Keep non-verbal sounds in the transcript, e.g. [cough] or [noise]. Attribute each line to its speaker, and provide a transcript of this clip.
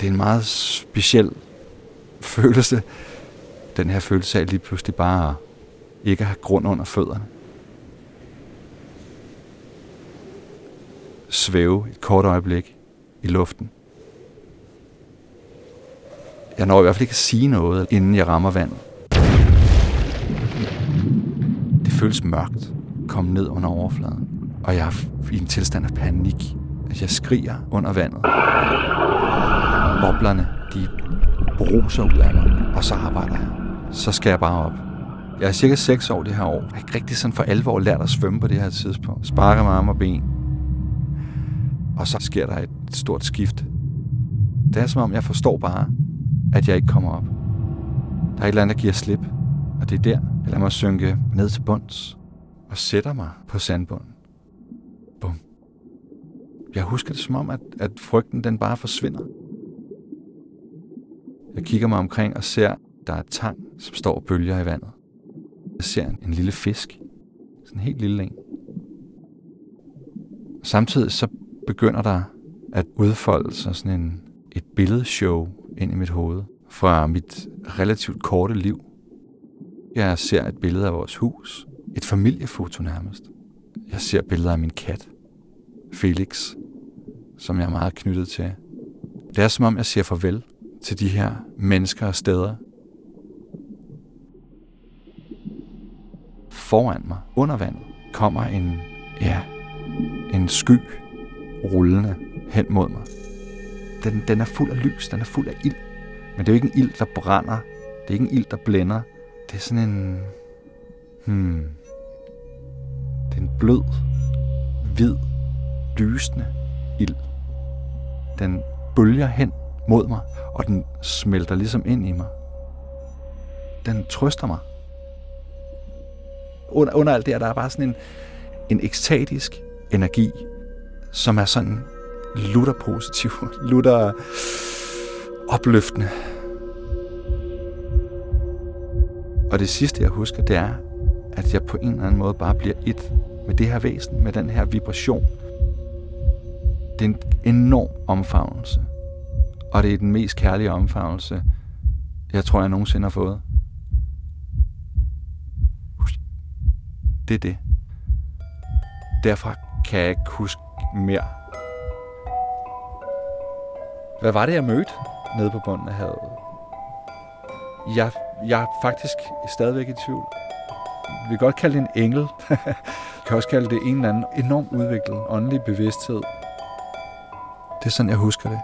Speaker 1: Det er en meget speciel følelse. Den her følelse af lige pludselig bare ikke at have grund under fødderne. Svæve et kort øjeblik i luften. Jeg når i hvert fald ikke at sige noget, inden jeg rammer vandet. Det føles mørkt. Kom ned under overfladen. Og jeg er i en tilstand af panik. Jeg skriger under vandet. Boblerne, de bruser ud af mig. Og så arbejder jeg. Så skal jeg bare op. Jeg er cirka 6 år det her år. Jeg har ikke rigtig sådan for alvor lært at svømme på det her tidspunkt. Sparker med arme og ben. Og så sker der et stort skift. Det er som om, jeg forstår bare, at jeg ikke kommer op. Der er et eller andet, der giver slip. Og det er der, jeg lader mig synke ned til bunds og sætter mig på sandbunden. Bum. Jeg husker det som om, at, at frygten den bare forsvinder. Jeg kigger mig omkring og ser, der er tang, som står og bølger i vandet. Jeg ser en, en lille fisk. Sådan en helt lille en. Samtidig så begynder der at udfolde sig sådan en, et billedshow ind i mit hoved fra mit relativt korte liv. Jeg ser et billede af vores hus. Et familiefoto nærmest. Jeg ser billeder af min kat, Felix, som jeg er meget knyttet til. Det er som om, jeg siger farvel til de her mennesker og steder. Foran mig, under vandet, kommer en, ja, en sky rullende hen mod mig. Den, den er fuld af lys, den er fuld af ild. Men det er jo ikke en ild, der brænder. Det er ikke en ild, der blænder. Det er sådan en... Hmm. Det er en blød, hvid, lysende ild. Den bølger hen mod mig, og den smelter ligesom ind i mig. Den trøster mig. Under, under alt det her, der er bare sådan en, en ekstatisk energi, som er sådan lutter positiv, [laughs] lutter opløftende. Og det sidste, jeg husker, det er, at jeg på en eller anden måde bare bliver et med det her væsen, med den her vibration. Det er en enorm omfavnelse. Og det er den mest kærlige omfavnelse, jeg tror, jeg nogensinde har fået. Det er det. Derfra kan jeg ikke huske mere. Hvad var det, jeg mødte nede på bunden af havet? Jeg, jeg er faktisk stadigvæk i tvivl. Vi kan godt kalde det en engel. [laughs] Vi kan også kalde det en eller anden enormt udviklet åndelig bevidsthed. Det er sådan, jeg husker det.